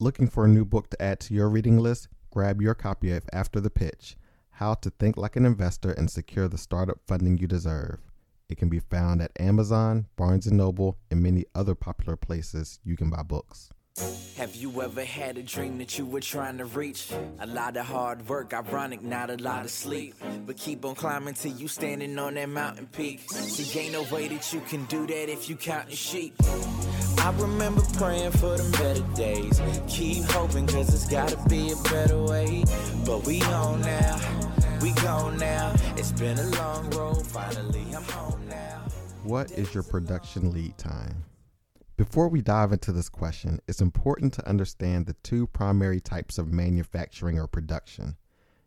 Looking for a new book to add to your reading list? Grab your copy of After the Pitch How to Think Like an Investor and Secure the Startup Funding You Deserve. It can be found at Amazon, Barnes & Noble, and many other popular places you can buy books. Have you ever had a dream that you were trying to reach? A lot of hard work, ironic, not a lot of sleep. But keep on climbing till you standing on that mountain peak. See, ain't no way that you can do that if you counting sheep. I remember praying for them better days. Keep hoping, cause it's gotta be a better way. But we on now, we gone now. It's been a long road, finally I'm home now. What is your production lead time? Before we dive into this question, it's important to understand the two primary types of manufacturing or production.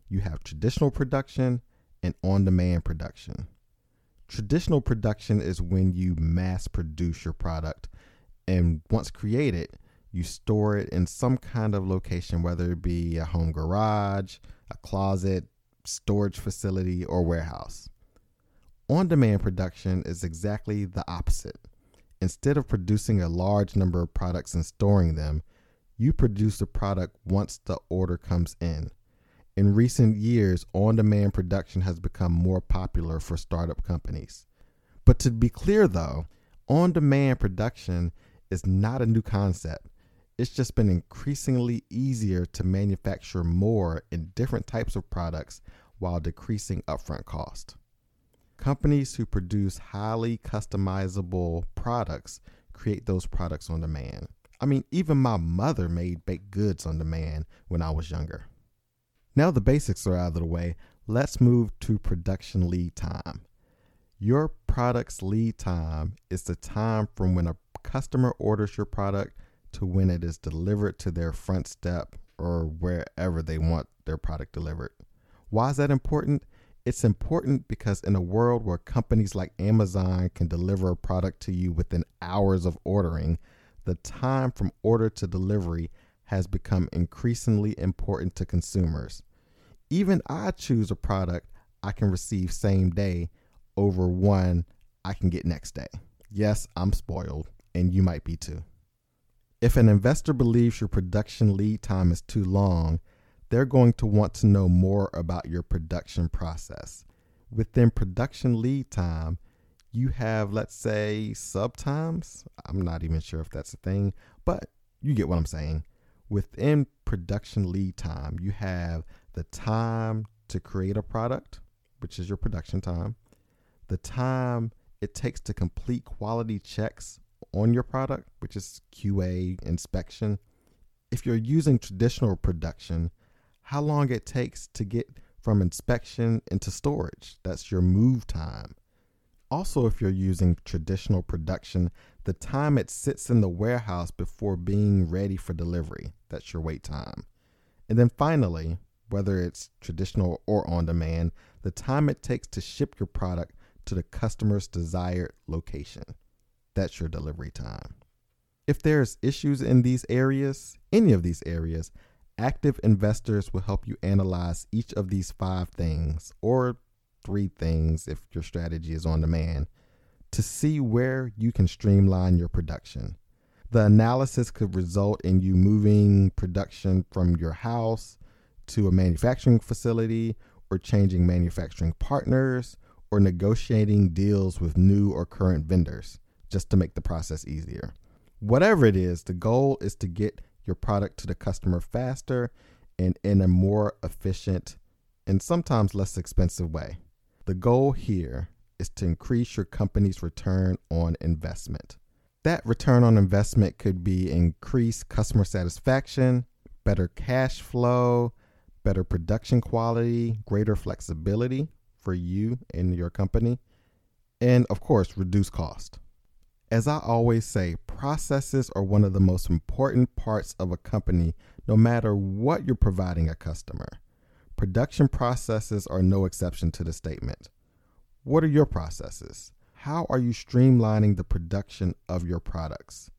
You have traditional production and on demand production. Traditional production is when you mass produce your product, and once created, you store it in some kind of location, whether it be a home garage, a closet, storage facility, or warehouse. On demand production is exactly the opposite Instead of producing a large number of products and storing them, you produce the product once the order comes in. In recent years, on demand production has become more popular for startup companies. But to be clear though, on demand production is not a new concept. It's just been increasingly easier to manufacture more in different types of products while decreasing upfront cost. Companies who produce highly customizable products create those products on demand. I mean, even my mother made baked goods on demand when I was younger. Now the basics are out of the way, let's move to production lead time. Your product's lead time is the time from when a customer orders your product to when it is delivered to their front step or wherever they want their product delivered. Why is that important? It's important because in a world where companies like Amazon can deliver a product to you within hours of ordering, the time from order to delivery has become increasingly important to consumers. Even I choose a product I can receive same day over one I can get next day. Yes, I'm spoiled, and you might be too. If an investor believes your production lead time is too long, they're going to want to know more about your production process. Within production lead time, you have, let's say, sub times. I'm not even sure if that's a thing, but you get what I'm saying. Within production lead time, you have the time to create a product, which is your production time, the time it takes to complete quality checks on your product, which is QA inspection. If you're using traditional production, how long it takes to get from inspection into storage. That's your move time. Also, if you're using traditional production, the time it sits in the warehouse before being ready for delivery. That's your wait time. And then finally, whether it's traditional or on demand, the time it takes to ship your product to the customer's desired location. That's your delivery time. If there's issues in these areas, any of these areas, Active investors will help you analyze each of these five things, or three things if your strategy is on demand, to see where you can streamline your production. The analysis could result in you moving production from your house to a manufacturing facility, or changing manufacturing partners, or negotiating deals with new or current vendors just to make the process easier. Whatever it is, the goal is to get your product to the customer faster and in a more efficient and sometimes less expensive way. The goal here is to increase your company's return on investment. That return on investment could be increased customer satisfaction, better cash flow, better production quality, greater flexibility for you and your company, and of course, reduce cost. As I always say, processes are one of the most important parts of a company, no matter what you're providing a customer. Production processes are no exception to the statement. What are your processes? How are you streamlining the production of your products?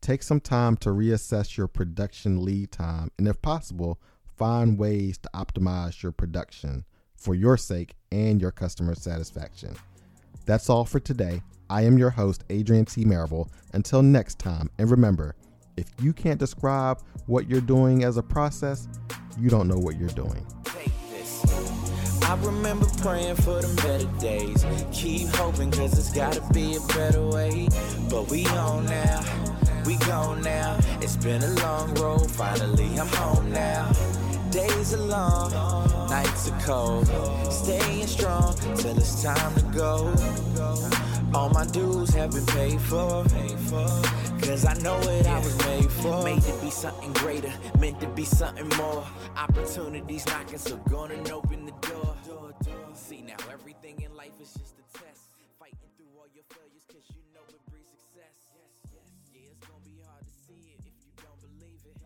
Take some time to reassess your production lead time and, if possible, find ways to optimize your production for your sake and your customer satisfaction. That's all for today. I am your host, Adrian T. Marable. Until next time, and remember, If you can't describe what you're doing as a process, you don't know what you're doing. I remember praying for them better days. Keep hoping, cause it's gotta be a better way. But we on now, we gone now. It's been a long road, finally I'm home now. Days are long, nights are cold. Staying strong till it's time to go. All my dues have been paid for. Cause I know what I was made for. Made to be something greater, meant to be something more. Opportunities knocking, so gonna open the door. See now, everything in life is just a test. Fighting through all your failures, cause you know it brings success. Yeah, it's gonna be hard to see it if you don't believe it.